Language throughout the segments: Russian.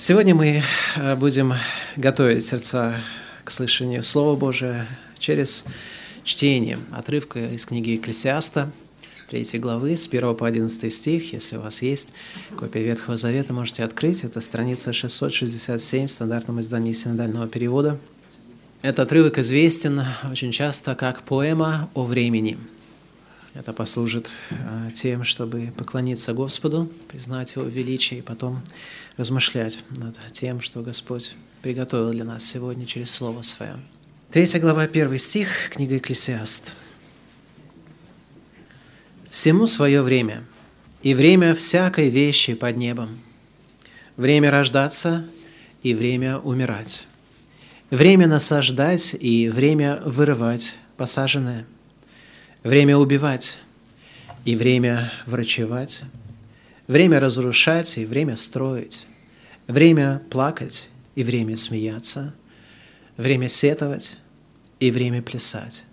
Сегодня мы э, будем готовить сердца к слышанию Слова Божия через чтение отрывка из книги Екклесиаста, 3 главы, с 1 по 11 стих. Если у вас есть копия Ветхого Завета, можете открыть. Это страница 667 в стандартном издании синодального перевода. Этот отрывок известен очень часто как поэма о времени – это послужит а, тем, чтобы поклониться Господу, признать Его величие и потом размышлять над тем, что Господь приготовил для нас сегодня через Слово Свое. Третья глава, первый стих, книга Екклесиаст. «Всему свое время, и время всякой вещи под небом, время рождаться и время умирать, время насаждать и время вырывать посаженное – Время убивать и время врачевать, время разрушать и время строить, время плакать и время смеяться, время сетовать и время плясать,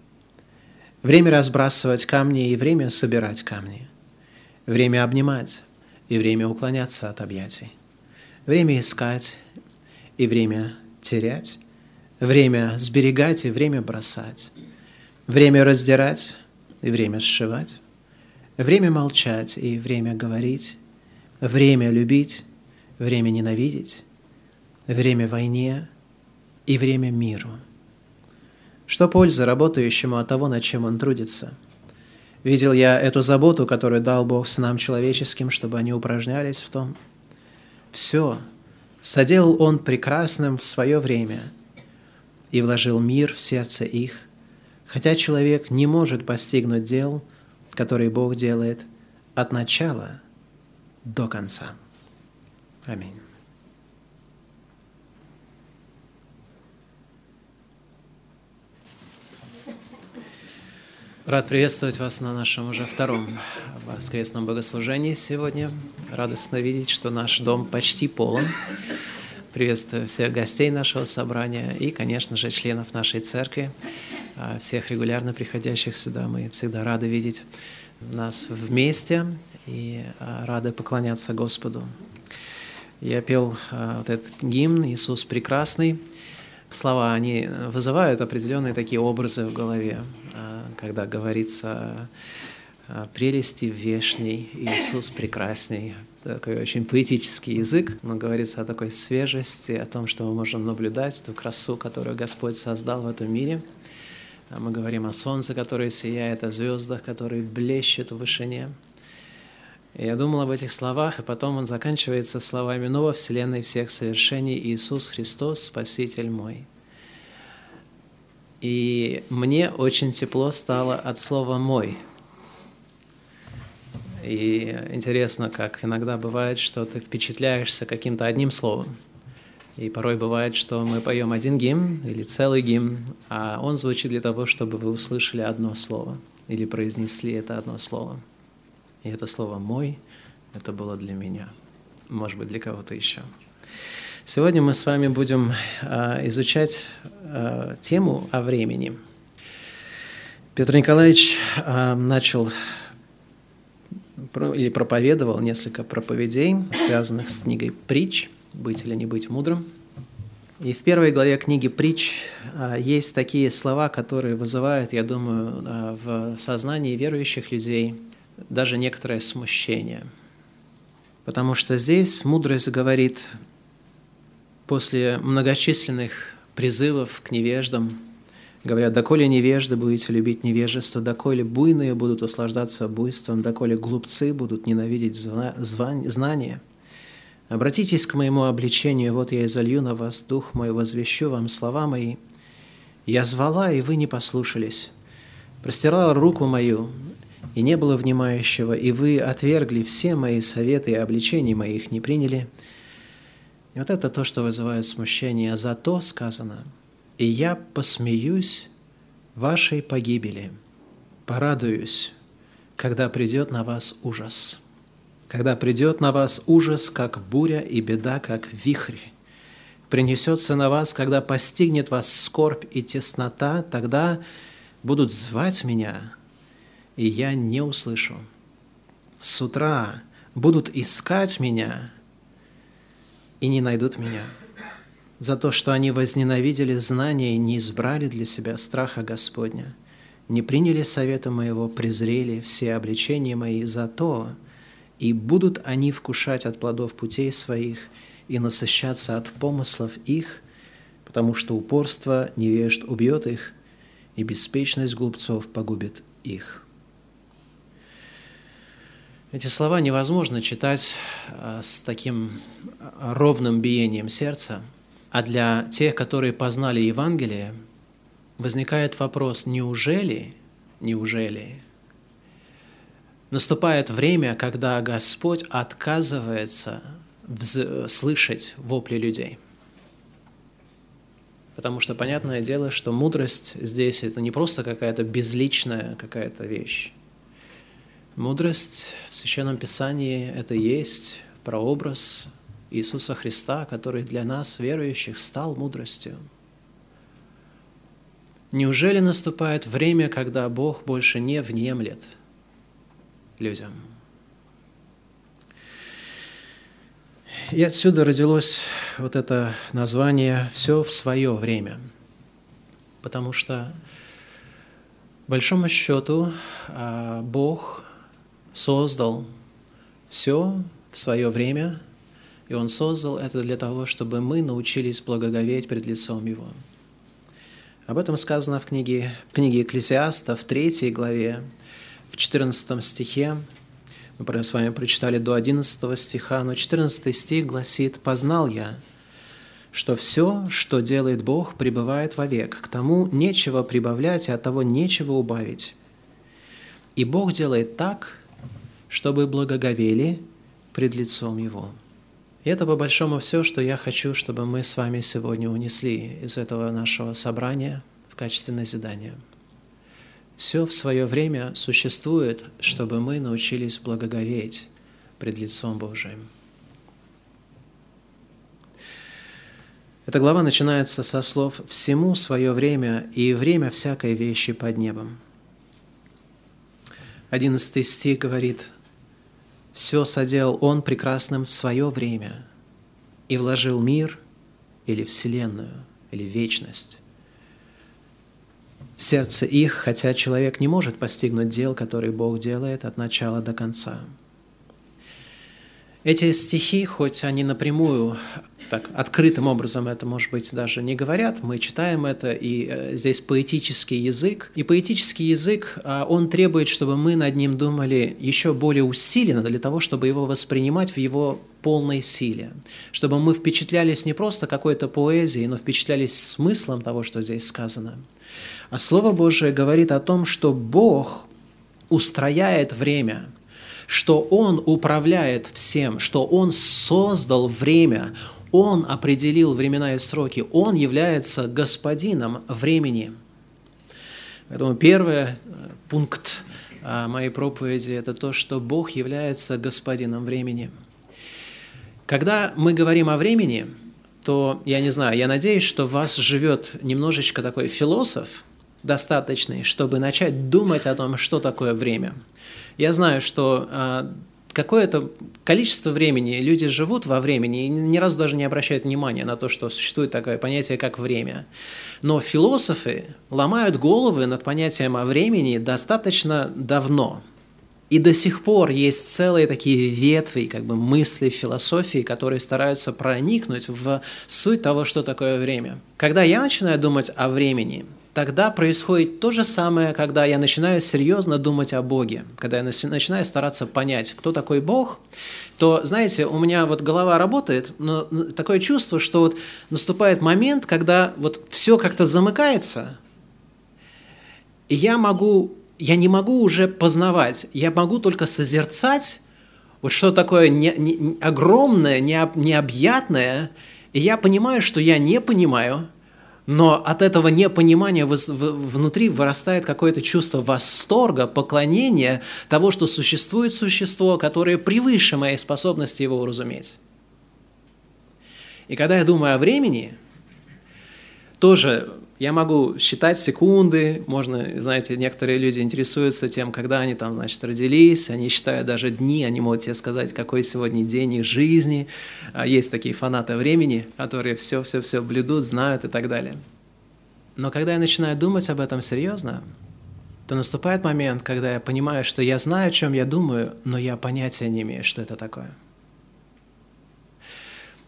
время разбрасывать камни и время собирать камни, время обнимать и время уклоняться от объятий, время искать и время терять, время сберегать и время бросать, время раздирать и время сшивать, время молчать и время говорить, время любить, время ненавидеть, время войне и время миру. Что польза работающему от того, над чем он трудится? Видел я эту заботу, которую дал Бог сынам человеческим, чтобы они упражнялись в том. Все соделал Он прекрасным в свое время и вложил мир в сердце их, Хотя человек не может постигнуть дел, которые Бог делает от начала до конца. Аминь. Рад приветствовать вас на нашем уже втором воскресном богослужении сегодня. Радостно видеть, что наш дом почти полон. Приветствую всех гостей нашего собрания и, конечно же, членов нашей церкви. А, всех регулярно приходящих сюда. Мы всегда рады видеть нас вместе и а, рады поклоняться Господу. Я пел а, вот этот гимн «Иисус прекрасный». Слова, они вызывают определенные такие образы в голове, когда говорится прелести вешней, Иисус прекрасней. Такой очень поэтический язык, но говорится о такой свежести, о том, что мы можем наблюдать, ту красу, которую Господь создал в этом мире – мы говорим о солнце, которое сияет, о звездах, которые блещут в вышине. И я думал об этих словах, и потом он заканчивается словами «Но во вселенной всех совершений Иисус Христос, Спаситель мой». И мне очень тепло стало от слова «мой». И интересно, как иногда бывает, что ты впечатляешься каким-то одним словом – и порой бывает, что мы поем один гимн или целый гимн, а он звучит для того, чтобы вы услышали одно слово или произнесли это одно слово. И это слово «мой» — это было для меня, может быть, для кого-то еще. Сегодня мы с вами будем а, изучать а, тему о времени. Петр Николаевич а, начал или проповедовал несколько проповедей, связанных с книгой «Притч», быть или не быть мудрым. И в первой главе книги «Притч» а, есть такие слова, которые вызывают, я думаю, а, в сознании верующих людей даже некоторое смущение. Потому что здесь мудрость говорит после многочисленных призывов к невеждам, говорят, «Доколе невежды будете любить невежество, доколе буйные будут услаждаться буйством, доколе глупцы будут ненавидеть знания». Обратитесь к моему обличению, вот я изолью на вас дух мой, возвещу вам слова мои. Я звала, и вы не послушались. Простирала руку мою, и не было внимающего, и вы отвергли все мои советы и обличения моих не приняли. И вот это то, что вызывает смущение. Зато сказано, и я посмеюсь вашей погибели, порадуюсь, когда придет на вас ужас» когда придет на вас ужас, как буря, и беда, как вихрь. Принесется на вас, когда постигнет вас скорбь и теснота, тогда будут звать меня, и я не услышу. С утра будут искать меня, и не найдут меня. За то, что они возненавидели знания и не избрали для себя страха Господня, не приняли совета моего, презрели все обличения мои за то, и будут они вкушать от плодов путей своих и насыщаться от помыслов их, потому что упорство невежд убьет их, и беспечность глупцов погубит их». Эти слова невозможно читать а, с таким а, ровным биением сердца, а для тех, которые познали Евангелие, возникает вопрос, неужели, неужели наступает время, когда Господь отказывается слышать вопли людей? Потому что понятное дело, что мудрость здесь это не просто какая-то безличная какая-то вещь. Мудрость в Священном Писании – это есть прообраз Иисуса Христа, который для нас, верующих, стал мудростью. Неужели наступает время, когда Бог больше не внемлет людям? И отсюда родилось вот это название «Все в свое время», потому что, большому счету, а, Бог создал все в свое время, и Он создал это для того, чтобы мы научились благоговеть пред лицом Его. Об этом сказано в книге, в книге Экклесиаста, в 3 главе, в 14 стихе. Мы с вами прочитали до 11 стиха, но 14 стих гласит «Познал я, что все, что делает Бог, пребывает вовек, к тому нечего прибавлять, и от того нечего убавить. И Бог делает так, чтобы благоговели пред лицом Его. И это по большому все, что я хочу, чтобы мы с вами сегодня унесли из этого нашего собрания в качестве назидания. Все в свое время существует, чтобы мы научились благоговеть пред лицом Божиим. Эта глава начинается со слов «всему свое время и время всякой вещи под небом». Одиннадцатый стих говорит все соделал Он прекрасным в свое время и вложил мир или Вселенную, или вечность в сердце их, хотя человек не может постигнуть дел, которые Бог делает от начала до конца. Эти стихи, хоть они напрямую так открытым образом это, может быть, даже не говорят. Мы читаем это, и э, здесь поэтический язык. И поэтический язык, э, он требует, чтобы мы над ним думали еще более усиленно для того, чтобы его воспринимать в его полной силе. Чтобы мы впечатлялись не просто какой-то поэзией, но впечатлялись смыслом того, что здесь сказано. А Слово Божие говорит о том, что Бог устрояет время – что Он управляет всем, что Он создал время, он определил времена и сроки, Он является господином времени. Поэтому первый э, пункт э, моей проповеди – это то, что Бог является господином времени. Когда мы говорим о времени, то, я не знаю, я надеюсь, что в вас живет немножечко такой философ, достаточный, чтобы начать думать о том, что такое время. Я знаю, что э, какое-то количество времени люди живут во времени и ни разу даже не обращают внимания на то, что существует такое понятие, как время. Но философы ломают головы над понятием о времени достаточно давно. И до сих пор есть целые такие ветви, как бы мысли философии, которые стараются проникнуть в суть того, что такое время. Когда я начинаю думать о времени, тогда происходит то же самое, когда я начинаю серьезно думать о Боге, когда я начинаю стараться понять, кто такой Бог, то, знаете, у меня вот голова работает, но такое чувство, что вот наступает момент, когда вот все как-то замыкается, и я могу, я не могу уже познавать, я могу только созерцать вот что такое не, не, огромное, не, необъятное, и я понимаю, что я не понимаю – но от этого непонимания внутри вырастает какое-то чувство восторга, поклонения того, что существует существо, которое превыше моей способности его уразуметь. И когда я думаю о времени, тоже я могу считать секунды, можно, знаете, некоторые люди интересуются тем, когда они там, значит, родились, они считают даже дни, они могут тебе сказать, какой сегодня день их жизни. А есть такие фанаты времени, которые все-все-все блюдут, знают и так далее. Но когда я начинаю думать об этом серьезно, то наступает момент, когда я понимаю, что я знаю, о чем я думаю, но я понятия не имею, что это такое.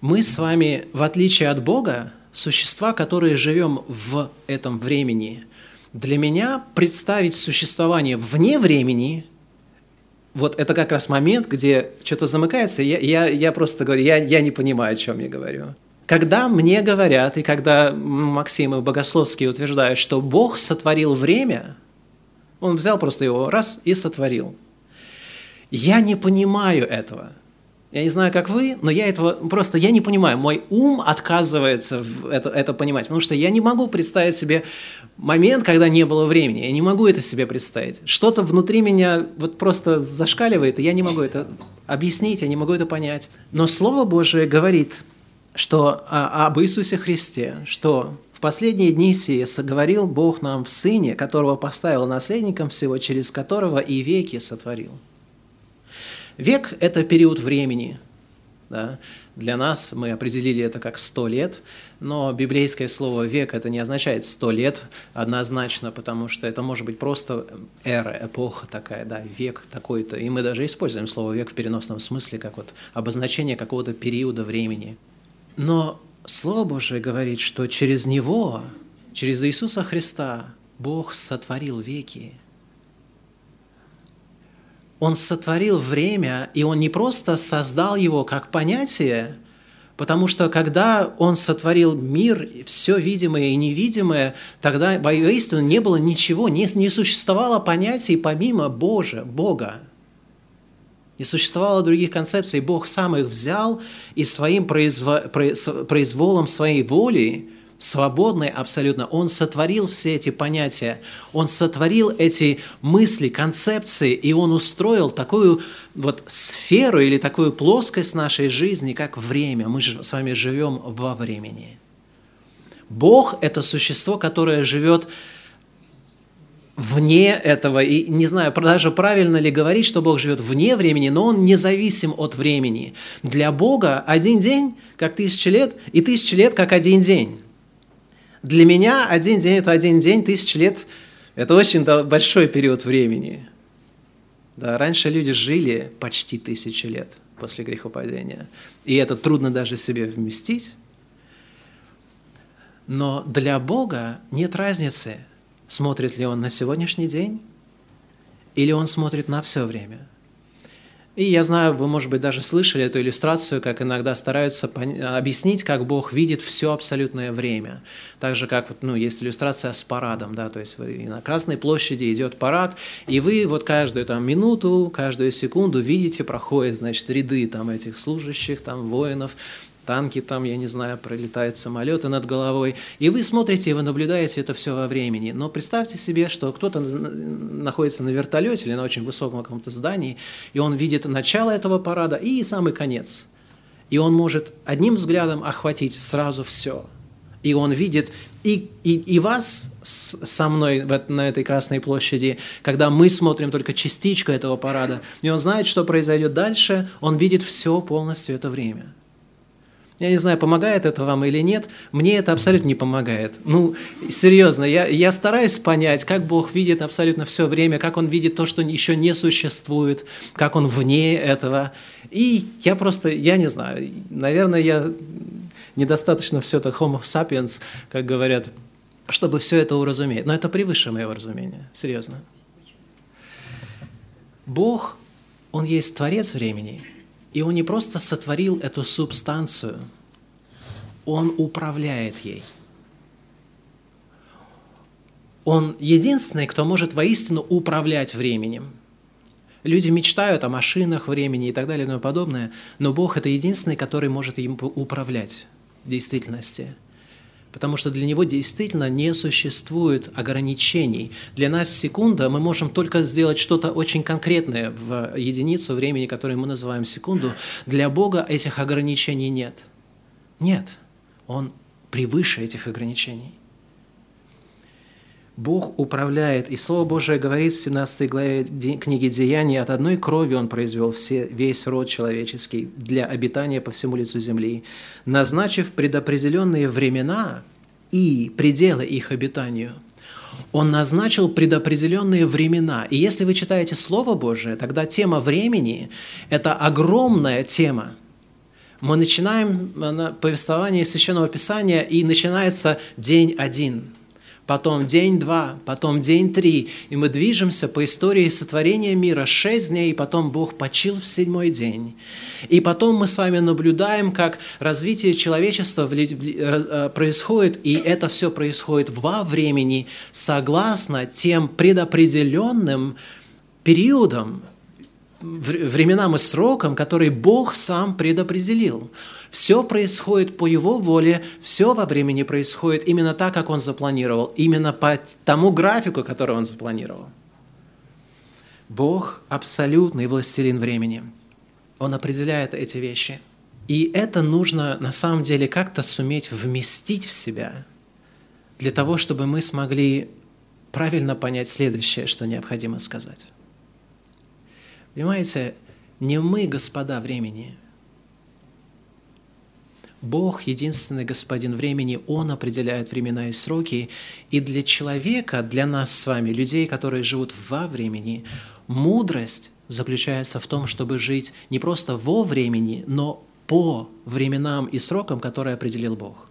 Мы с вами, в отличие от Бога, существа, которые живем в этом времени. Для меня представить существование вне времени, вот это как раз момент, где что-то замыкается, я, я, я просто говорю, я, я не понимаю, о чем я говорю. Когда мне говорят, и когда Максим и Богословский утверждают, что Бог сотворил время, он взял просто его раз и сотворил. Я не понимаю этого. Я не знаю, как вы, но я этого просто я не понимаю. Мой ум отказывается это, это понимать, потому что я не могу представить себе момент, когда не было времени. Я не могу это себе представить. Что-то внутри меня вот просто зашкаливает, и я не могу это объяснить, я не могу это понять. Но Слово Божие говорит, что а, об Иисусе Христе, что в последние дни сие соговорил Бог нам в Сыне, которого поставил наследником всего, через которого и веки сотворил. Век – это период времени. Да? Для нас мы определили это как сто лет, но библейское слово «век» это не означает сто лет однозначно, потому что это может быть просто эра, эпоха такая, да, век такой-то. И мы даже используем слово «век» в переносном смысле, как вот обозначение какого-то периода времени. Но Слово Божие говорит, что через Него, через Иисуса Христа, Бог сотворил веки – он сотворил время, и он не просто создал его как понятие, потому что когда он сотворил мир, все видимое и невидимое, тогда воистину не было ничего, не, не существовало понятий помимо Божия, Бога. Не существовало других концепций. Бог сам их взял и своим произво, произволом своей воли свободный абсолютно, он сотворил все эти понятия, он сотворил эти мысли, концепции, и он устроил такую вот сферу или такую плоскость нашей жизни, как время. Мы же с вами живем во времени. Бог – это существо, которое живет вне этого, и не знаю, даже правильно ли говорить, что Бог живет вне времени, но Он независим от времени. Для Бога один день как тысяча лет, и тысяча лет как один день. Для меня один день – это один день, тысяча лет – это очень большой период времени. Да, раньше люди жили почти тысячу лет после грехопадения, и это трудно даже себе вместить. Но для Бога нет разницы, смотрит ли Он на сегодняшний день или Он смотрит на все время – и я знаю, вы, может быть, даже слышали эту иллюстрацию, как иногда стараются объяснить, как Бог видит все абсолютное время. Так же, как ну, есть иллюстрация с парадом, да, то есть вы, на Красной площади идет парад, и вы вот каждую там минуту, каждую секунду видите, проходят, значит, ряды там этих служащих, там воинов, танки там, я не знаю, пролетают самолеты над головой, и вы смотрите, и вы наблюдаете это все во времени. Но представьте себе, что кто-то находится на вертолете или на очень высоком каком-то здании, и он видит начало этого парада и самый конец. И он может одним взглядом охватить сразу все. И он видит и, и, и вас с, со мной в, на этой Красной площади, когда мы смотрим только частичку этого парада, и он знает, что произойдет дальше, он видит все полностью это время. Я не знаю, помогает это вам или нет, мне это абсолютно не помогает. Ну, серьезно, я, я стараюсь понять, как Бог видит абсолютно все время, как Он видит то, что еще не существует, как Он вне этого. И я просто, я не знаю, наверное, я недостаточно все это homo sapiens, как говорят, чтобы все это уразуметь. Но это превыше моего разумения, серьезно. Бог, Он есть Творец времени – и он не просто сотворил эту субстанцию, он управляет ей. Он единственный, кто может воистину управлять временем. Люди мечтают о машинах времени и так далее и тому подобное, но Бог – это единственный, который может им управлять в действительности – потому что для него действительно не существует ограничений. Для нас секунда, мы можем только сделать что-то очень конкретное в единицу времени, которую мы называем секунду. Для Бога этих ограничений нет. Нет. Он превыше этих ограничений. Бог управляет, и Слово Божие говорит в 17 главе книги Деяний, от одной крови Он произвел все, весь род человеческий для обитания по всему лицу земли, назначив предопределенные времена и пределы их обитанию. Он назначил предопределенные времена. И если вы читаете Слово Божие, тогда тема времени – это огромная тема. Мы начинаем повествование Священного Писания, и начинается день один – потом день два, потом день три, и мы движемся по истории сотворения мира шесть дней, и потом Бог почил в седьмой день. И потом мы с вами наблюдаем, как развитие человечества э, происходит, и это все происходит во времени, согласно тем предопределенным периодам, временам и срокам, которые Бог сам предопределил. Все происходит по Его воле, все во времени происходит именно так, как Он запланировал, именно по тому графику, который Он запланировал. Бог – абсолютный властелин времени. Он определяет эти вещи. И это нужно на самом деле как-то суметь вместить в себя, для того, чтобы мы смогли правильно понять следующее, что необходимо сказать. Понимаете, не мы, господа времени. Бог, единственный господин времени, Он определяет времена и сроки. И для человека, для нас с вами, людей, которые живут во времени, мудрость заключается в том, чтобы жить не просто во времени, но по временам и срокам, которые определил Бог.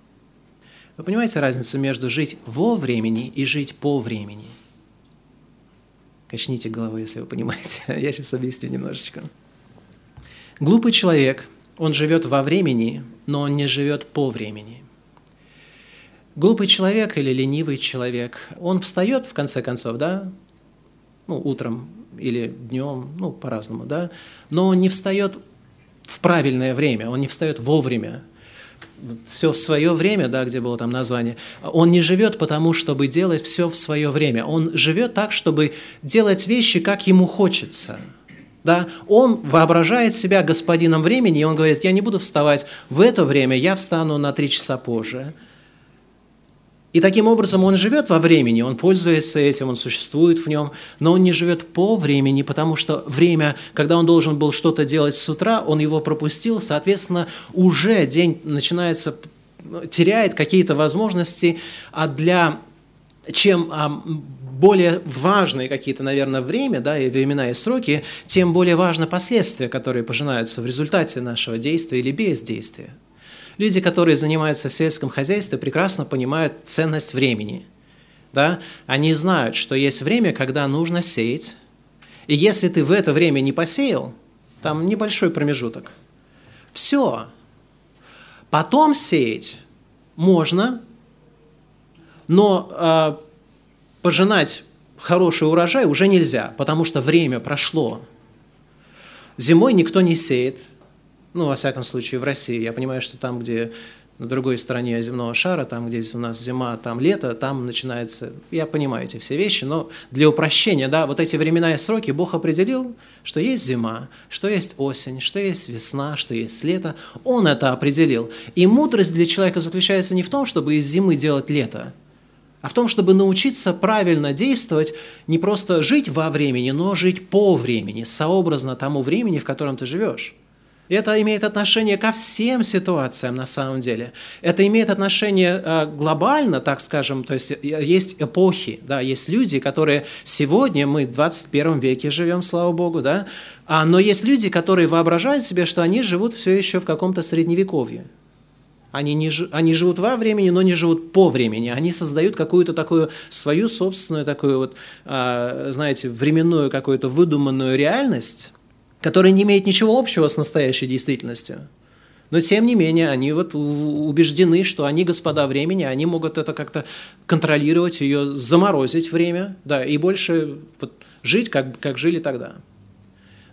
Вы понимаете разницу между жить во времени и жить по времени – Качните головой, если вы понимаете. Я сейчас объясню немножечко. Глупый человек, он живет во времени, но он не живет по времени. Глупый человек или ленивый человек, он встает в конце концов, да, ну, утром или днем, ну, по-разному, да, но он не встает в правильное время, он не встает вовремя, все в свое время, да, где было там название, он не живет потому, чтобы делать все в свое время. Он живет так, чтобы делать вещи, как ему хочется. Да? Он воображает себя господином времени, и он говорит, я не буду вставать в это время, я встану на три часа позже. И таким образом он живет во времени, он пользуется этим, он существует в нем, но он не живет по времени, потому что время, когда он должен был что-то делать с утра, он его пропустил, соответственно, уже день начинается, теряет какие-то возможности, а для чем а, более важные какие-то, наверное, время, да, и времена и сроки, тем более важны последствия, которые пожинаются в результате нашего действия или бездействия. Люди, которые занимаются сельским хозяйством, прекрасно понимают ценность времени. Да? Они знают, что есть время, когда нужно сеять, и если ты в это время не посеял, там небольшой промежуток, все. Потом сеять можно, но э, пожинать хороший урожай уже нельзя, потому что время прошло. Зимой никто не сеет, ну, во всяком случае, в России. Я понимаю, что там, где на другой стороне земного шара, там, где у нас зима, там лето, там начинается... Я понимаю эти все вещи, но для упрощения, да, вот эти времена и сроки Бог определил, что есть зима, что есть осень, что есть весна, что есть лето. Он это определил. И мудрость для человека заключается не в том, чтобы из зимы делать лето, а в том, чтобы научиться правильно действовать, не просто жить во времени, но жить по времени, сообразно тому времени, в котором ты живешь. Это имеет отношение ко всем ситуациям на самом деле. Это имеет отношение э, глобально, так скажем, то есть э, есть эпохи, да, есть люди, которые сегодня, мы в 21 веке живем, слава Богу, да, а, но есть люди, которые воображают себе, что они живут все еще в каком-то средневековье. Они, не, они живут во времени, но не живут по времени. Они создают какую-то такую свою собственную, такую вот, а, знаете, временную какую-то выдуманную реальность, который не имеет ничего общего с настоящей действительностью. Но тем не менее, они вот убеждены, что они господа времени, они могут это как-то контролировать, ее заморозить время, да, и больше вот жить, как, как жили тогда.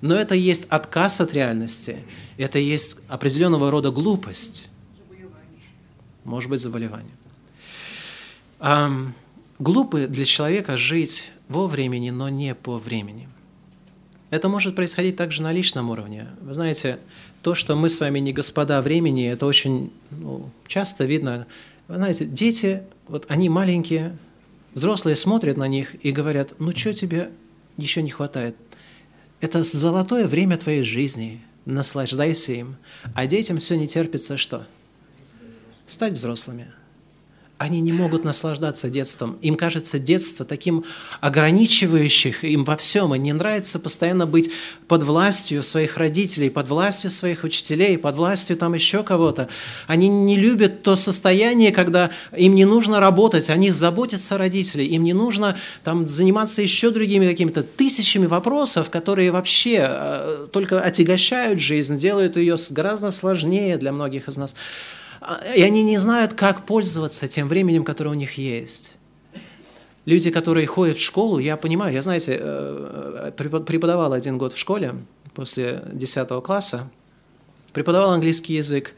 Но это есть отказ от реальности, это есть определенного рода глупость. Заболевание. Может быть, заболевание. А, глупо для человека жить во времени, но не по времени. Это может происходить также на личном уровне. Вы знаете, то, что мы с вами не господа времени, это очень ну, часто видно. Вы знаете, дети, вот они маленькие, Взрослые смотрят на них и говорят, ну что тебе еще не хватает? Это золотое время твоей жизни, наслаждайся им. А детям все не терпится что? Стать взрослыми – они не могут наслаждаться детством. Им кажется детство таким ограничивающим им во всем. Им не нравится постоянно быть под властью своих родителей, под властью своих учителей, под властью там еще кого-то. Они не любят то состояние, когда им не нужно работать, о них заботятся родители, им не нужно там заниматься еще другими какими-то тысячами вопросов, которые вообще э, только отягощают жизнь, делают ее гораздо сложнее для многих из нас. И они не знают, как пользоваться тем временем, которое у них есть. Люди, которые ходят в школу, я понимаю, я, знаете, э, преподавал один год в школе после 10 класса, преподавал английский язык,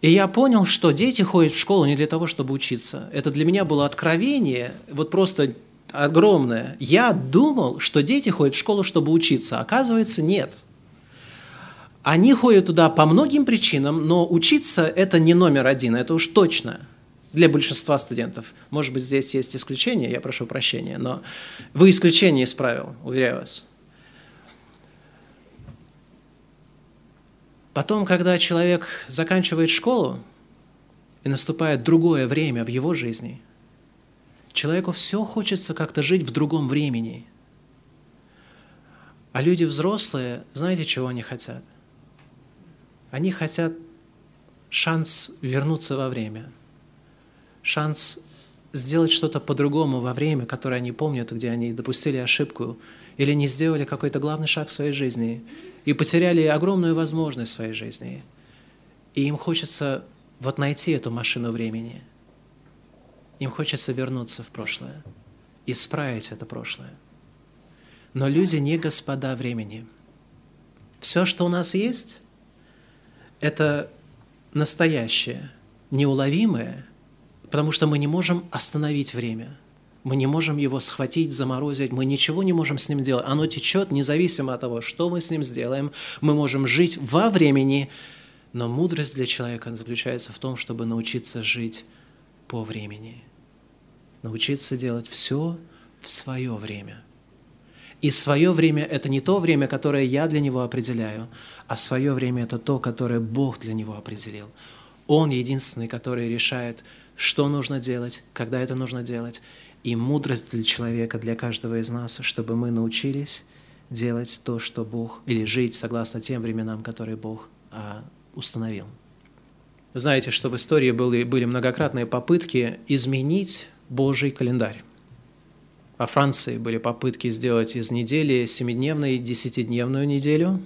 и я понял, что дети ходят в школу не для того, чтобы учиться. Это для меня было откровение, вот просто огромное. Я думал, что дети ходят в школу, чтобы учиться. Оказывается, нет – они ходят туда по многим причинам, но учиться это не номер один, это уж точно для большинства студентов. Может быть, здесь есть исключения, я прошу прощения, но вы исключение из правил, уверяю вас. Потом, когда человек заканчивает школу, и наступает другое время в его жизни, человеку все хочется как-то жить в другом времени. А люди взрослые, знаете, чего они хотят – они хотят шанс вернуться во время, шанс сделать что-то по-другому во время, которое они помнят, где они допустили ошибку или не сделали какой-то главный шаг в своей жизни и потеряли огромную возможность в своей жизни. И им хочется вот найти эту машину времени. Им хочется вернуться в прошлое, исправить это прошлое. Но люди не господа времени. Все, что у нас есть, это настоящее, неуловимое, потому что мы не можем остановить время. Мы не можем его схватить, заморозить, мы ничего не можем с ним делать. Оно течет независимо от того, что мы с ним сделаем. Мы можем жить во времени, но мудрость для человека заключается в том, чтобы научиться жить по времени. Научиться делать все в свое время – и свое время – это не то время, которое я для него определяю, а свое время – это то, которое Бог для него определил. Он единственный, который решает, что нужно делать, когда это нужно делать. И мудрость для человека, для каждого из нас, чтобы мы научились делать то, что Бог, или жить согласно тем временам, которые Бог а, установил. Знаете, что в истории были, были многократные попытки изменить Божий календарь. Во Франции были попытки сделать из недели семидневной десятидневную неделю.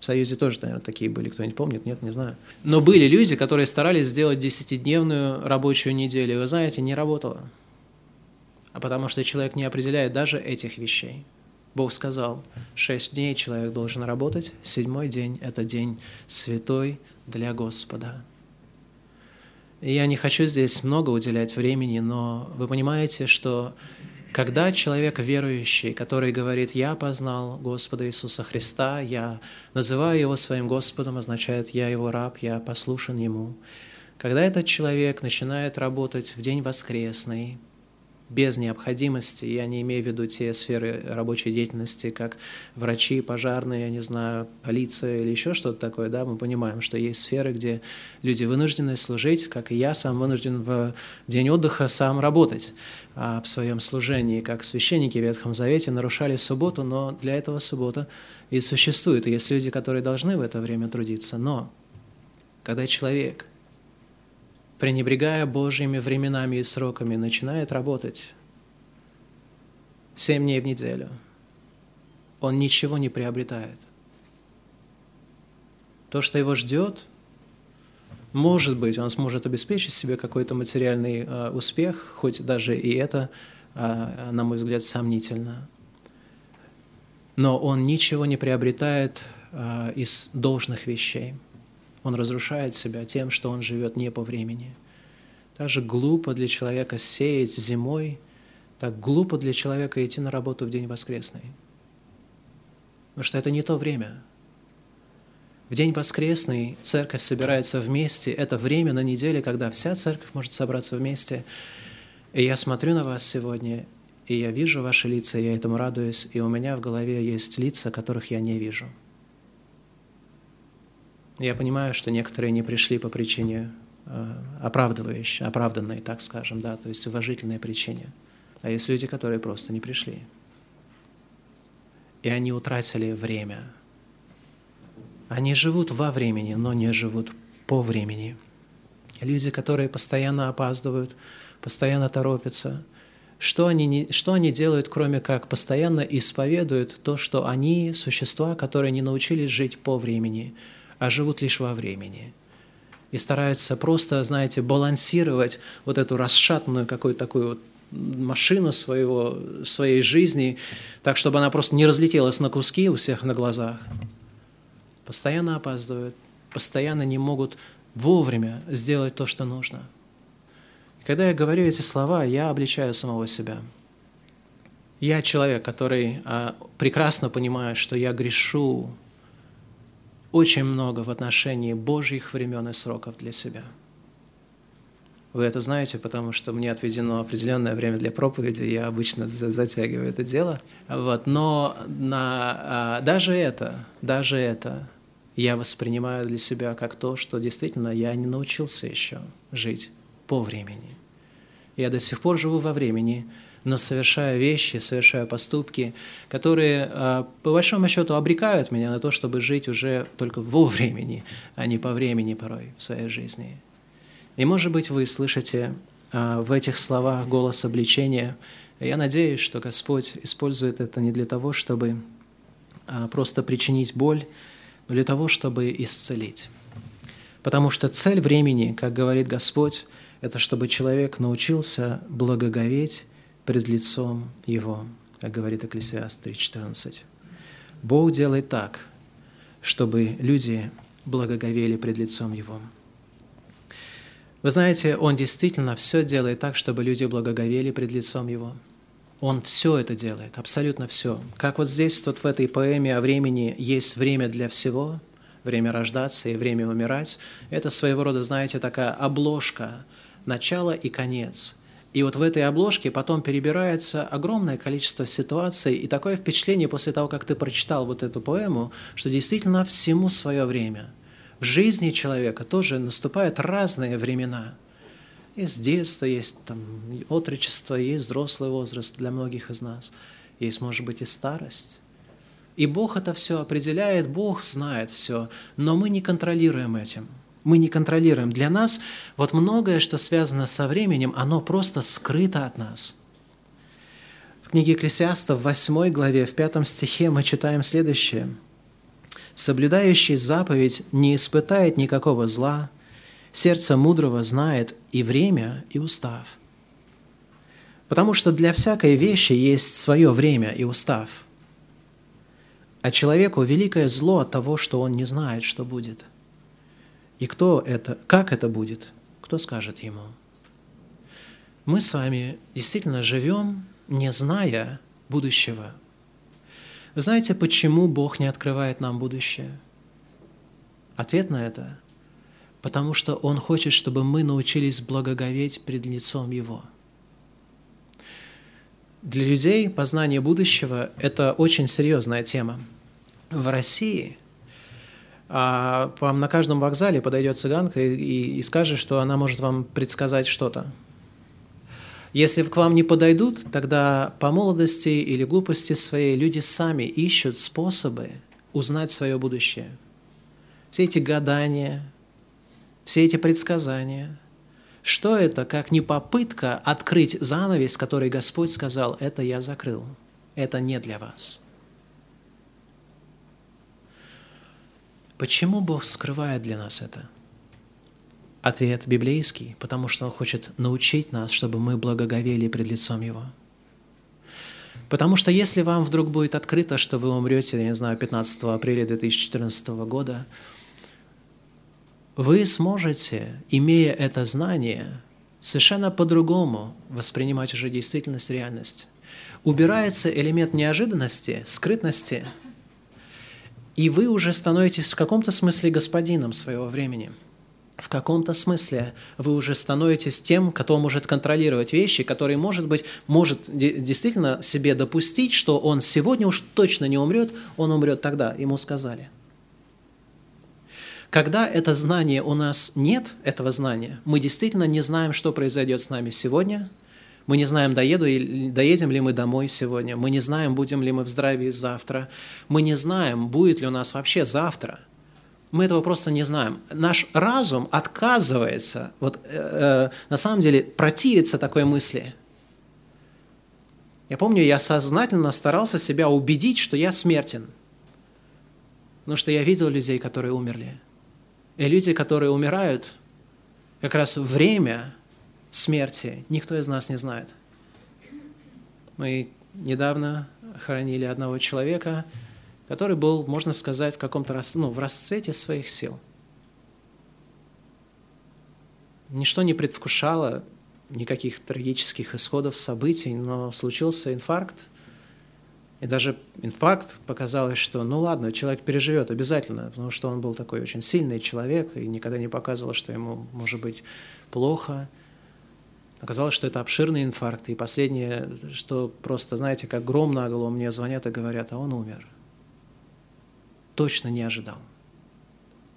В Союзе тоже, наверное, такие были. Кто-нибудь помнит? Нет, не знаю. Но были люди, которые старались сделать десятидневную рабочую неделю. И вы знаете, не работало. А потому что человек не определяет даже этих вещей. Бог сказал, шесть дней человек должен работать, седьмой день – это день святой для Господа. И я не хочу здесь много уделять времени, но вы понимаете, что когда человек верующий, который говорит, я познал Господа Иисуса Христа, я называю Его своим Господом, означает, я Его раб, я послушен Ему. Когда этот человек начинает работать в день воскресный, без необходимости. Я не имею в виду те сферы рабочей деятельности, как врачи, пожарные, я не знаю, полиция или еще что-то такое. Да? Мы понимаем, что есть сферы, где люди вынуждены служить, как и я сам вынужден в день отдыха сам работать а, в своем служении, как священники в Ветхом Завете нарушали субботу, но для этого суббота и существует. И есть люди, которые должны в это время трудиться. Но когда человек – пренебрегая Божьими временами и сроками, начинает работать семь дней в неделю, он ничего не приобретает. То, что его ждет, может быть, он сможет обеспечить себе какой-то материальный э, успех, хоть даже и это, э, на мой взгляд, сомнительно. Но он ничего не приобретает э, из должных вещей. Он разрушает себя тем, что он живет не по времени. Так же глупо для человека сеять зимой, так глупо для человека идти на работу в день воскресный. Потому что это не то время. В день воскресный церковь собирается вместе. Это время на неделе, когда вся церковь может собраться вместе. И я смотрю на вас сегодня, и я вижу ваши лица, и я этому радуюсь, и у меня в голове есть лица, которых я не вижу. Я понимаю, что некоторые не пришли по причине э, оправдывающей, оправданной, так скажем, да, то есть уважительной причине. А есть люди, которые просто не пришли. И они утратили время. Они живут во времени, но не живут по времени. Люди, которые постоянно опаздывают, постоянно торопятся, что они, не, что они делают, кроме как постоянно исповедуют то, что они существа, которые не научились жить по времени, а живут лишь во времени. И стараются просто, знаете, балансировать вот эту расшатанную какую-то такую вот машину своего, своей жизни, так, чтобы она просто не разлетелась на куски у всех на глазах. Постоянно опаздывают, постоянно не могут вовремя сделать то, что нужно – когда я говорю эти слова, я обличаю самого себя. Я человек, который а, прекрасно понимает, что я грешу очень много в отношении Божьих времен и сроков для себя. Вы это знаете, потому что мне отведено определенное время для проповеди, я обычно затягиваю это дело. Вот. Но на, а, даже это, даже это я воспринимаю для себя как то, что действительно я не научился еще жить по времени. Я до сих пор живу во времени, но совершаю вещи, совершаю поступки, которые, а, по большому счету, обрекают меня на то, чтобы жить уже только во времени, а не по времени порой в своей жизни. И, может быть, вы слышите а, в этих словах голос обличения. Я надеюсь, что Господь использует это не для того, чтобы а, просто причинить боль, но для того, чтобы исцелить. Потому что цель времени, как говорит Господь, это чтобы человек научился благоговеть пред лицом Его, как говорит Экклесиаст 3.14. Бог делает так, чтобы люди благоговели пред лицом Его. Вы знаете, Он действительно все делает так, чтобы люди благоговели пред лицом Его. Он все это делает, абсолютно все. Как вот здесь, вот в этой поэме о времени есть время для всего, время рождаться и время умирать. Это своего рода, знаете, такая обложка начало и конец. И вот в этой обложке потом перебирается огромное количество ситуаций, и такое впечатление после того, как ты прочитал вот эту поэму, что действительно всему свое время. В жизни человека тоже наступают разные времена. Есть детство, есть там, отрочество, есть взрослый возраст для многих из нас. Есть, может быть, и старость. И Бог это все определяет, Бог знает все, но мы не контролируем этим – мы не контролируем. Для нас вот многое, что связано со временем, оно просто скрыто от нас. В книге Екклесиаста в 8 главе, в 5 стихе мы читаем следующее. «Соблюдающий заповедь не испытает никакого зла, сердце мудрого знает и время, и устав». Потому что для всякой вещи есть свое время и устав. А человеку великое зло от того, что он не знает, что будет – и кто это, как это будет, кто скажет ему? Мы с вами действительно живем, не зная будущего. Вы знаете, почему Бог не открывает нам будущее? Ответ на это – потому что Он хочет, чтобы мы научились благоговеть пред лицом Его. Для людей познание будущего – это очень серьезная тема. В России – а вам на каждом вокзале подойдет цыганка и, и, и скажет, что она может вам предсказать что-то. Если к вам не подойдут, тогда по молодости или глупости своей люди сами ищут способы узнать свое будущее. Все эти гадания, все эти предсказания. Что это, как не попытка открыть занавес, который Господь сказал, это я закрыл, это не для вас. Почему Бог скрывает для нас это? Ответ библейский, потому что Он хочет научить нас, чтобы мы благоговели пред лицом Его. Потому что если вам вдруг будет открыто, что вы умрете, я не знаю, 15 апреля 2014 года, вы сможете, имея это знание, совершенно по-другому воспринимать уже действительность, реальность. Убирается элемент неожиданности, скрытности – и вы уже становитесь в каком-то смысле господином своего времени. в каком-то смысле вы уже становитесь тем, кто может контролировать вещи, который, может быть, может действительно себе допустить, что он сегодня уж точно не умрет, он умрет тогда, ему сказали. Когда это знание у нас нет, этого знания, мы действительно не знаем, что произойдет с нами сегодня, мы не знаем, доеду, доедем ли мы домой сегодня, мы не знаем, будем ли мы в здравии завтра, мы не знаем, будет ли у нас вообще завтра – мы этого просто не знаем. Наш разум отказывается, вот э, э, на самом деле противится такой мысли. Я помню, я сознательно старался себя убедить, что я смертен. Потому что я видел людей, которые умерли. И люди, которые умирают, как раз время смерти никто из нас не знает. Мы недавно хоронили одного человека, который был, можно сказать, в каком-то ну, в расцвете своих сил. Ничто не предвкушало никаких трагических исходов событий, но случился инфаркт, и даже инфаркт показалось, что ну ладно, человек переживет обязательно, потому что он был такой очень сильный человек и никогда не показывал, что ему может быть плохо. Оказалось, что это обширный инфаркт. И последнее, что просто, знаете, как гром на голову мне звонят и говорят, а он умер точно не ожидал.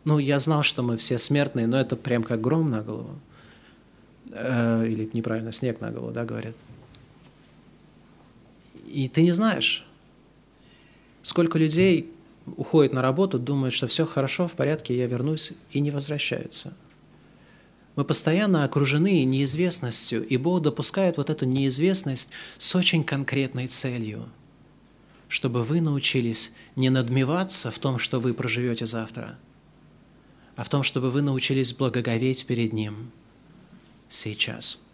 Ну, я знал, что мы все смертные, но это прям как гром на голову. Э, или неправильно, снег на голову, да, говорят. И ты не знаешь, сколько людей уходит на работу, думают, что все хорошо, в порядке, я вернусь, и не возвращаются. Мы постоянно окружены неизвестностью, и Бог допускает вот эту неизвестность с очень конкретной целью – чтобы вы научились не надмеваться в том, что вы проживете завтра, а в том, чтобы вы научились благоговеть перед Ним сейчас.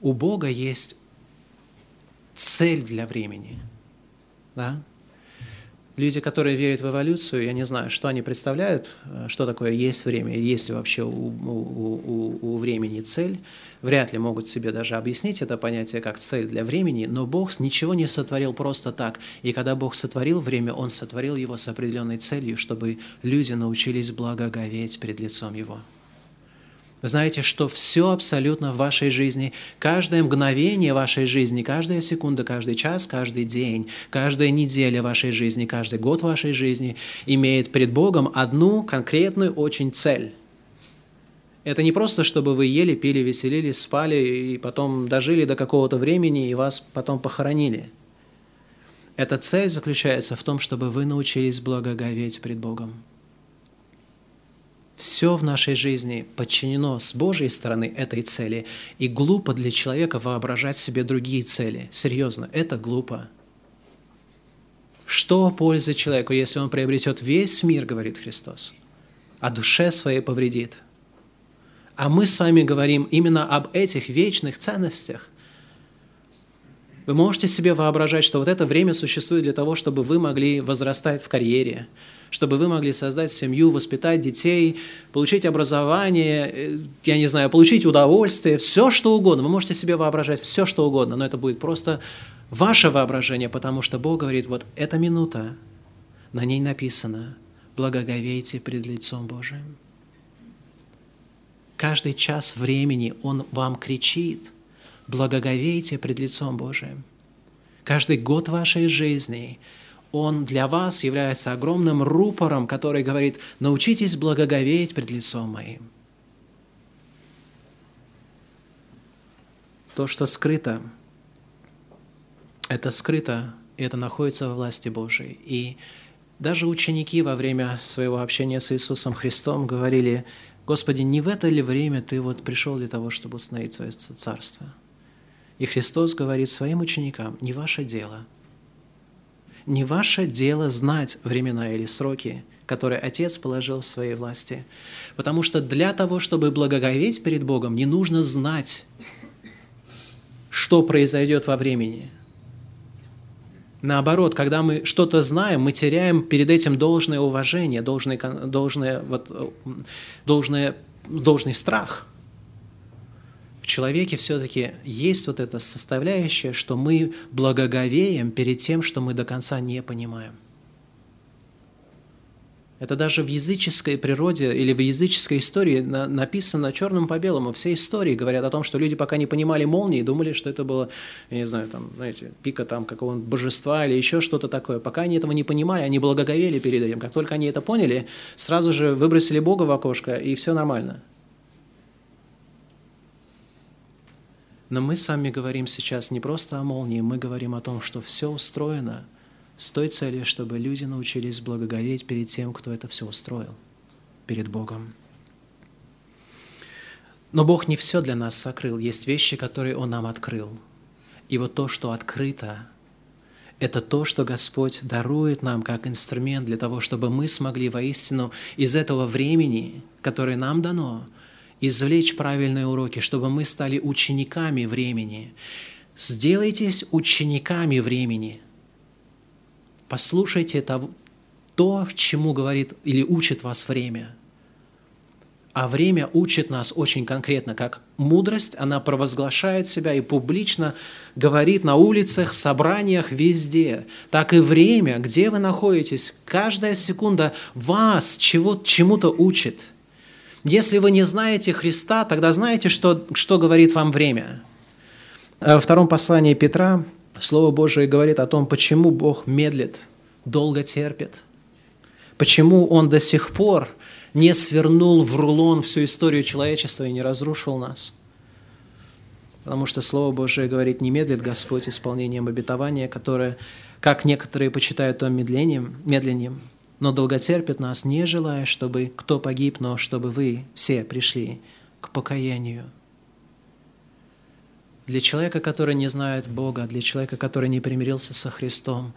У Бога есть цель для времени. Да? Люди, которые верят в эволюцию, я не знаю, что они представляют, э, что такое есть время, есть ли вообще у, у, у, у времени цель, вряд ли могут себе даже объяснить это понятие как цель для времени, но Бог ничего не сотворил просто так. И когда Бог сотворил время, Он сотворил его с определенной целью, чтобы люди научились благоговеть перед лицом Его. Вы знаете, что все абсолютно в вашей жизни, каждое мгновение вашей жизни, каждая секунда, каждый час, каждый день, каждая неделя вашей жизни, каждый год вашей жизни имеет пред Богом одну конкретную очень цель. Это не просто, чтобы вы ели, пили, веселились, спали и потом дожили до какого-то времени и вас потом похоронили. Эта цель заключается в том, чтобы вы научились благоговеть пред Богом. Все в нашей жизни подчинено с Божьей стороны этой цели, и глупо для человека воображать себе другие цели. Серьезно, это глупо. Что пользы человеку, если он приобретет весь мир, говорит Христос, а душе своей повредит? А мы с вами говорим именно об этих вечных ценностях. Вы можете себе воображать, что вот это время существует для того, чтобы вы могли возрастать в карьере, чтобы вы могли создать семью, воспитать детей, получить образование, э, я не знаю, получить удовольствие, все что угодно. Вы можете себе воображать все что угодно, но это будет просто ваше воображение, потому что Бог говорит, вот эта минута, на ней написано, благоговейте пред лицом Божиим. Каждый час времени Он вам кричит, благоговейте пред лицом Божиим. Каждый год вашей жизни – он для вас является огромным рупором, который говорит, научитесь благоговеть пред лицом моим. То, что скрыто, это скрыто, и это находится во власти Божией. И даже ученики во время своего общения с Иисусом Христом говорили, «Господи, не в это ли время Ты вот пришел для того, чтобы установить свое царство?» И Христос говорит своим ученикам, «Не ваше дело – не ваше дело знать времена или сроки, которые Отец положил в своей власти. Потому что для того, чтобы благоговеть перед Богом, не нужно знать, что произойдет во времени. Наоборот, когда мы что-то знаем, мы теряем перед этим должное уважение, должное, должное, вот, должное, должный страх – в человеке все-таки есть вот эта составляющая, что мы благоговеем перед тем, что мы до конца не понимаем. Это даже в языческой природе или в языческой истории написано черным по белому. Все истории говорят о том, что люди пока не понимали молнии, думали, что это было, я не знаю, там, знаете, пика там какого-нибудь божества или еще что-то такое. Пока они этого не понимали, они благоговели перед этим. Как только они это поняли, сразу же выбросили Бога в окошко, и все нормально. Но мы с вами говорим сейчас не просто о молнии, мы говорим о том, что все устроено – с той целью, чтобы люди научились благоговеть перед тем, кто это все устроил, перед Богом. Но Бог не все для нас сокрыл, есть вещи, которые Он нам открыл. И вот то, что открыто, это то, что Господь дарует нам как инструмент для того, чтобы мы смогли воистину из этого времени, которое нам дано, извлечь правильные уроки, чтобы мы стали учениками времени. Сделайтесь учениками времени – Послушайте того, то, чему говорит или учит вас время. А время учит нас очень конкретно, как мудрость, она провозглашает себя и публично говорит на улицах, в собраниях, везде. Так и время, где вы находитесь, каждая секунда вас чего, чему-то учит. Если вы не знаете Христа, тогда знаете, что, что говорит вам время. Во втором послании Петра Слово Божие говорит о том, почему Бог медлит, долго терпит, почему Он до сих пор не свернул в рулон всю историю человечества и не разрушил нас. Потому что Слово Божие говорит, не медлит Господь исполнением обетования, которое, как некоторые почитают то медлением, медленнем, но долготерпит нас, не желая, чтобы кто погиб, но чтобы вы все пришли к покаянию. Для человека, который не знает Бога, для человека, который не примирился со Христом,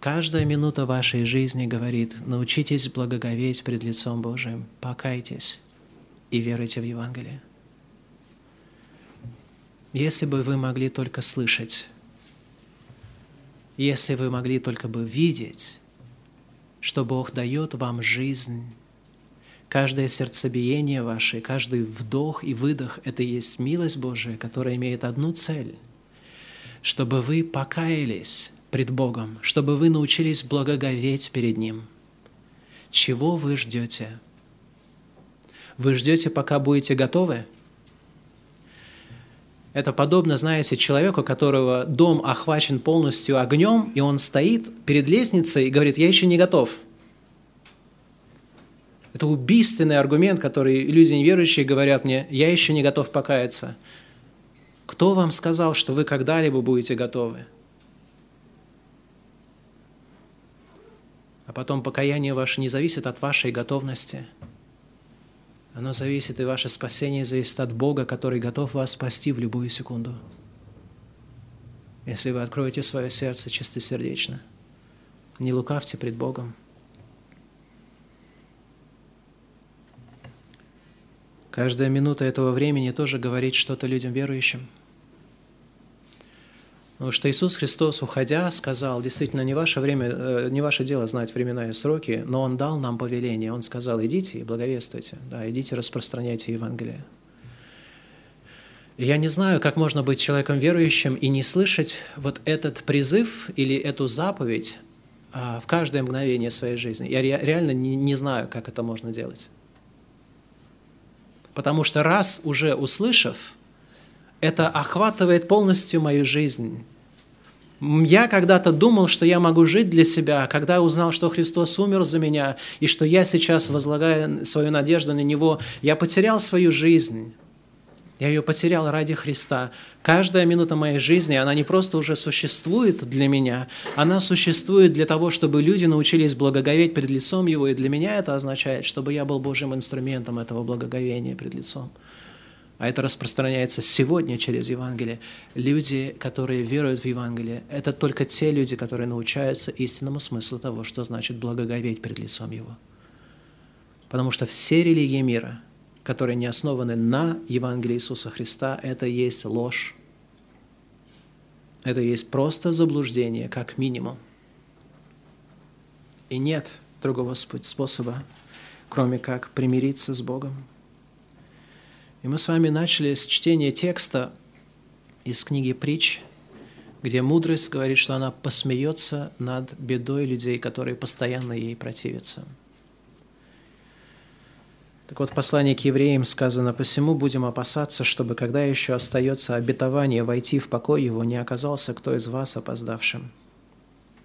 каждая минута вашей жизни говорит, научитесь благоговеть пред лицом Божиим, покайтесь и веруйте в Евангелие. Если бы вы могли только слышать, если вы могли только бы видеть, что Бог дает вам жизнь, Каждое сердцебиение ваше, каждый вдох и выдох – это есть милость Божия, которая имеет одну цель – чтобы вы покаялись пред Богом, чтобы вы научились благоговеть перед Ним. Чего вы ждете? Вы ждете, пока будете готовы? Это подобно, знаете, человеку, которого дом охвачен полностью огнем, и он стоит перед лестницей и говорит, я еще не готов – это убийственный аргумент, который люди неверующие говорят мне, я еще не готов покаяться. Кто вам сказал, что вы когда-либо будете готовы? А потом покаяние ваше не зависит от вашей готовности. Оно зависит, и ваше спасение зависит от Бога, который готов вас спасти в любую секунду. Если вы откроете свое сердце чистосердечно. Не лукавьте пред Богом. Каждая минута этого времени тоже говорит что-то людям верующим. Потому что Иисус Христос, уходя, сказал, действительно, не ваше время, э, не ваше дело знать времена и сроки, но Он дал нам повеление. Он сказал, идите и благовествуйте, да, идите распространяйте Евангелие. Я не знаю, как можно быть человеком верующим и не слышать вот этот призыв или эту заповедь а, в каждое мгновение своей жизни. Я реально не, не знаю, как это можно делать. Потому что раз уже услышав, это охватывает полностью мою жизнь. Я когда-то думал, что я могу жить для себя, когда узнал, что Христос умер за меня, и что я сейчас, возлагая свою надежду на Него, я потерял свою жизнь. Я ее потерял ради Христа. Каждая минута моей жизни, она не просто уже существует для меня, она существует для того, чтобы люди научились благоговеть перед лицом Его, и для меня это означает, чтобы я был Божьим инструментом этого благоговения перед лицом. А это распространяется сегодня через Евангелие. Люди, которые веруют в Евангелие, это только те люди, которые научаются истинному смыслу того, что значит благоговеть перед лицом Его. Потому что все религии мира – которые не основаны на Евангелии Иисуса Христа, это есть ложь. Это есть просто заблуждение, как минимум. И нет другого способа, кроме как примириться с Богом. И мы с вами начали с чтения текста из книги «Притч», где мудрость говорит, что она посмеется над бедой людей, которые постоянно ей противятся – Так вот, в послании к евреям сказано, «Посему будем опасаться, чтобы, когда еще остается обетование войти в покой его, не оказался кто из вас опоздавшим.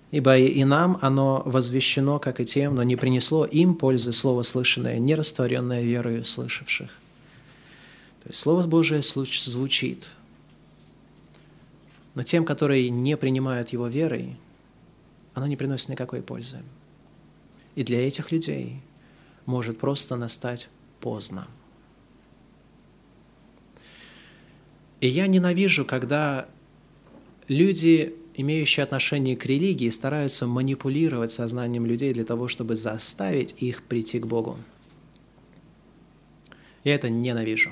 Ибо и нам оно возвещено, как и тем, но не принесло им пользы слово слышанное, не растворенное верою слышавших». То есть Слово Божие звучит, но тем, которые не принимают его верой, оно не приносит никакой пользы. И для этих людей может просто настать поздно. И я ненавижу, когда люди, имеющие отношение к религии, стараются манипулировать сознанием людей для того, чтобы заставить их прийти к Богу. Я это ненавижу.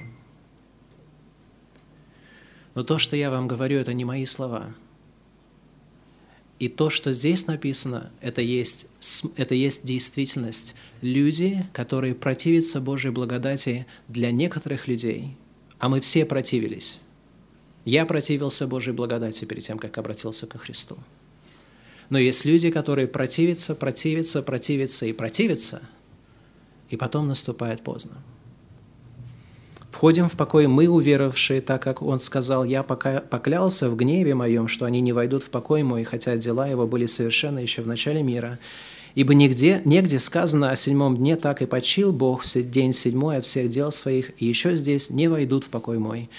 Но то, что я вам говорю, это не мои слова. И то, что здесь написано, это есть, это есть действительность. Люди, которые противятся Божьей благодати для некоторых людей, а мы все противились. Я противился Божьей благодати перед тем, как обратился ко Христу. Но есть люди, которые противятся, противятся, противятся и противятся, и потом наступает поздно. Входим в покой мы, уверовавшие, так как он сказал, «Я поклялся в гневе моем, что они не войдут в покой мой, хотя дела его были совершенны еще в начале мира. Ибо нигде, негде сказано о седьмом дне, так и почил Бог в день седьмой от всех дел своих, и еще здесь не войдут в покой мой».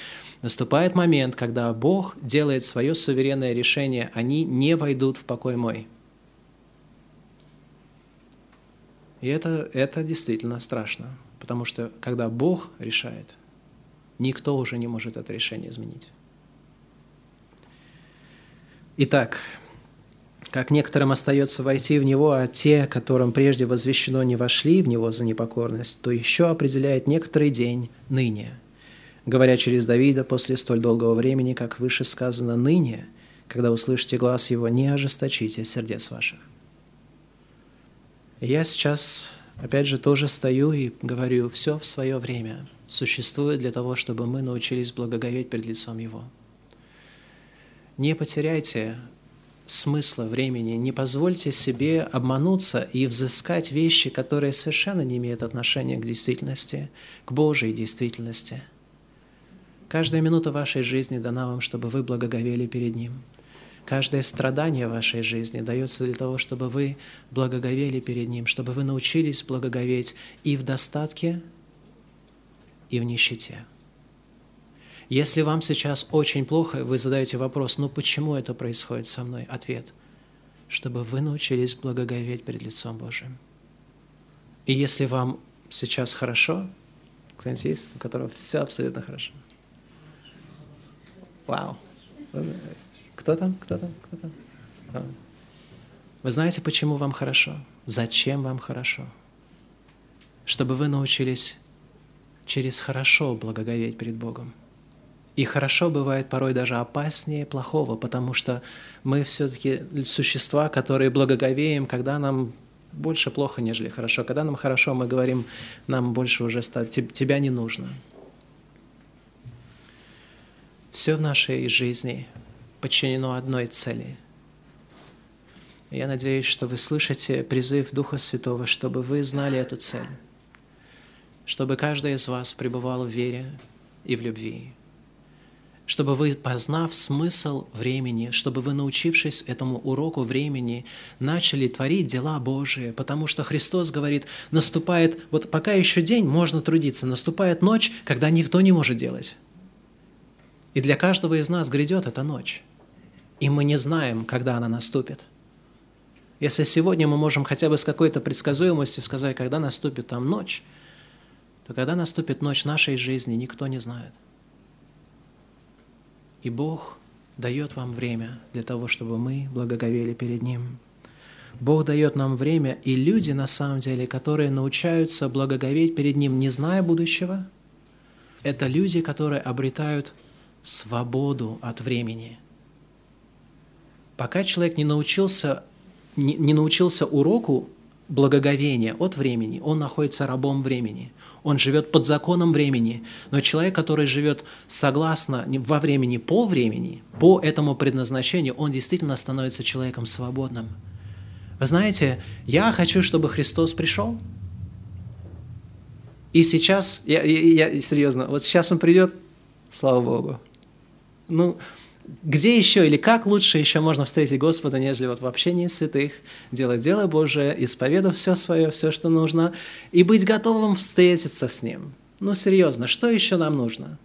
Наступает момент, когда Бог делает свое суверенное решение, они не войдут в покой мой. И это, это действительно страшно, потому что когда Бог решает, Никто уже не может это решение изменить. Итак, как некоторым остается войти в него, а те, которым прежде возвещено не вошли в него за непокорность, то еще определяет некоторый день ныне. Говоря через Давида после столь долгого времени, как выше сказано, ныне, когда услышите глаз его, не ожесточите сердец ваших. я сейчас опять же, тоже стою и говорю, все в свое время существует для того, чтобы мы научились благоговеть перед лицом Его. Не потеряйте смысла времени, не позвольте себе обмануться и взыскать вещи, которые совершенно не имеют отношения к действительности, к Божьей действительности. Каждая минута вашей жизни дана вам, чтобы вы благоговели перед Ним – Каждое страдание в вашей жизни дается для того, чтобы вы благоговели перед Ним, чтобы вы научились благоговеть и в достатке, и в нищете. Если вам сейчас очень плохо, вы задаете вопрос, ну почему это происходит со мной? Ответ, чтобы вы научились благоговеть перед лицом Божьим. И если вам сейчас хорошо, кто-нибудь есть, у которого все абсолютно хорошо? Вау! Кто там? Кто там? Кто там? А. Вы знаете, почему вам хорошо? Зачем вам хорошо? Чтобы вы научились через хорошо благоговеть перед Богом. И хорошо бывает порой даже опаснее плохого, потому что мы все-таки существа, которые благоговеем, когда нам больше плохо, нежели хорошо. Когда нам хорошо, мы говорим, нам больше уже стать, тебя не нужно. Все в нашей жизни подчинено одной цели. Я надеюсь, что вы слышите призыв Духа Святого, чтобы вы знали эту цель, чтобы каждый из вас пребывал в вере и в любви, чтобы вы, познав смысл времени, чтобы вы, научившись этому уроку времени, начали творить дела Божии, потому что Христос говорит, наступает, вот пока еще день, можно трудиться, наступает ночь, когда никто не может делать. И для каждого из нас грядет эта ночь и мы не знаем, когда она наступит. Если сегодня мы можем хотя бы с какой-то предсказуемостью сказать, когда наступит там ночь, то когда наступит ночь нашей жизни, никто не знает. И Бог дает вам время для того, чтобы мы благоговели перед Ним. Бог дает нам время, и люди, на самом деле, которые научаются благоговеть перед Ним, не зная будущего, это люди, которые обретают свободу от времени – Пока человек не научился, не, не научился уроку благоговения от времени, он находится рабом времени. Он живет под законом времени. Но человек, который живет согласно во времени, по времени, по этому предназначению, он действительно становится человеком свободным. Вы знаете, я хочу, чтобы Христос пришел. И сейчас, я, я, я серьезно, вот сейчас он придет, слава Богу. Ну, где еще или как лучше еще можно встретить Господа, нежели вот в общении святых, делать дело Божие, исповедав все свое, все, что нужно, и быть готовым встретиться с Ним. Ну, серьезно, что еще нам нужно?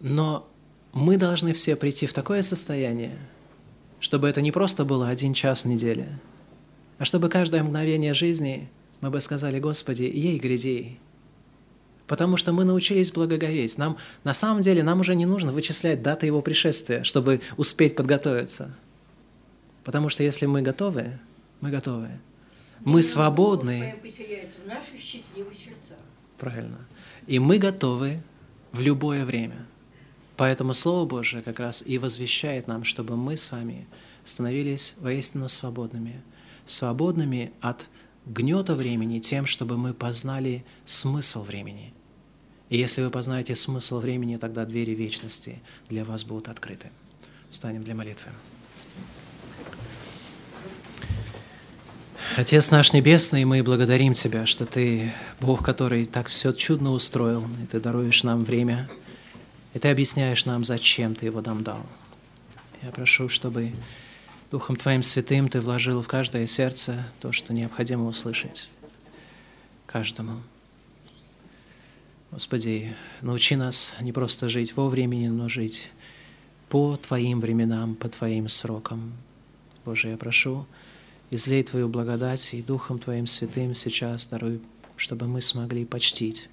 Но мы должны все прийти в такое состояние, чтобы это не просто было один час в неделе, а чтобы каждое мгновение жизни мы бы сказали, Господи, ей гряди, Потому что мы научились благоговеть. Нам, на самом деле нам уже не нужно вычислять даты его пришествия, чтобы успеть подготовиться. Потому что если мы готовы, мы готовы. Мы свободны. Правильно. И мы готовы в любое время. Поэтому Слово Божие как раз и возвещает нам, чтобы мы с вами становились воистину свободными. Свободными от гнета времени тем, чтобы мы познали смысл времени. И если вы познаете смысл времени, тогда двери вечности для вас будут открыты. Встанем для молитвы. Отец наш Небесный, мы благодарим Тебя, что Ты Бог, который так все чудно устроил, и Ты даруешь нам время, и Ты объясняешь нам, зачем Ты его нам дал. Я прошу, чтобы Духом Твоим Святым Ты вложил в каждое сердце то, что необходимо услышать каждому. Господи, научи нас не просто жить во времени, но жить по Твоим временам, по Твоим срокам. Боже, я прошу, излей Твою благодать и Духом Твоим Святым сейчас даруй, чтобы мы смогли почтить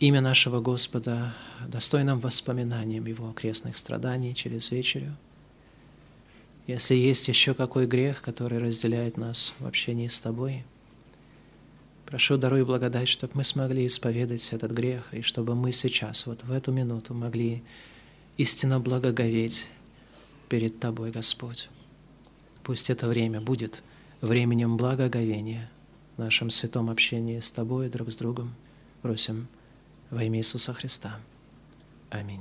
имя нашего Господа достойным воспоминанием Его крестных страданий через вечерю – если есть еще какой грех, который разделяет нас в общении с Тобой, прошу, даруй благодать, чтобы мы смогли исповедать этот грех, и чтобы мы сейчас, вот в эту минуту, могли истинно благоговеть перед Тобой, Господь. Пусть это время будет временем благоговения в нашем святом общении с Тобой и друг с другом. Просим во имя Иисуса Христа. Аминь.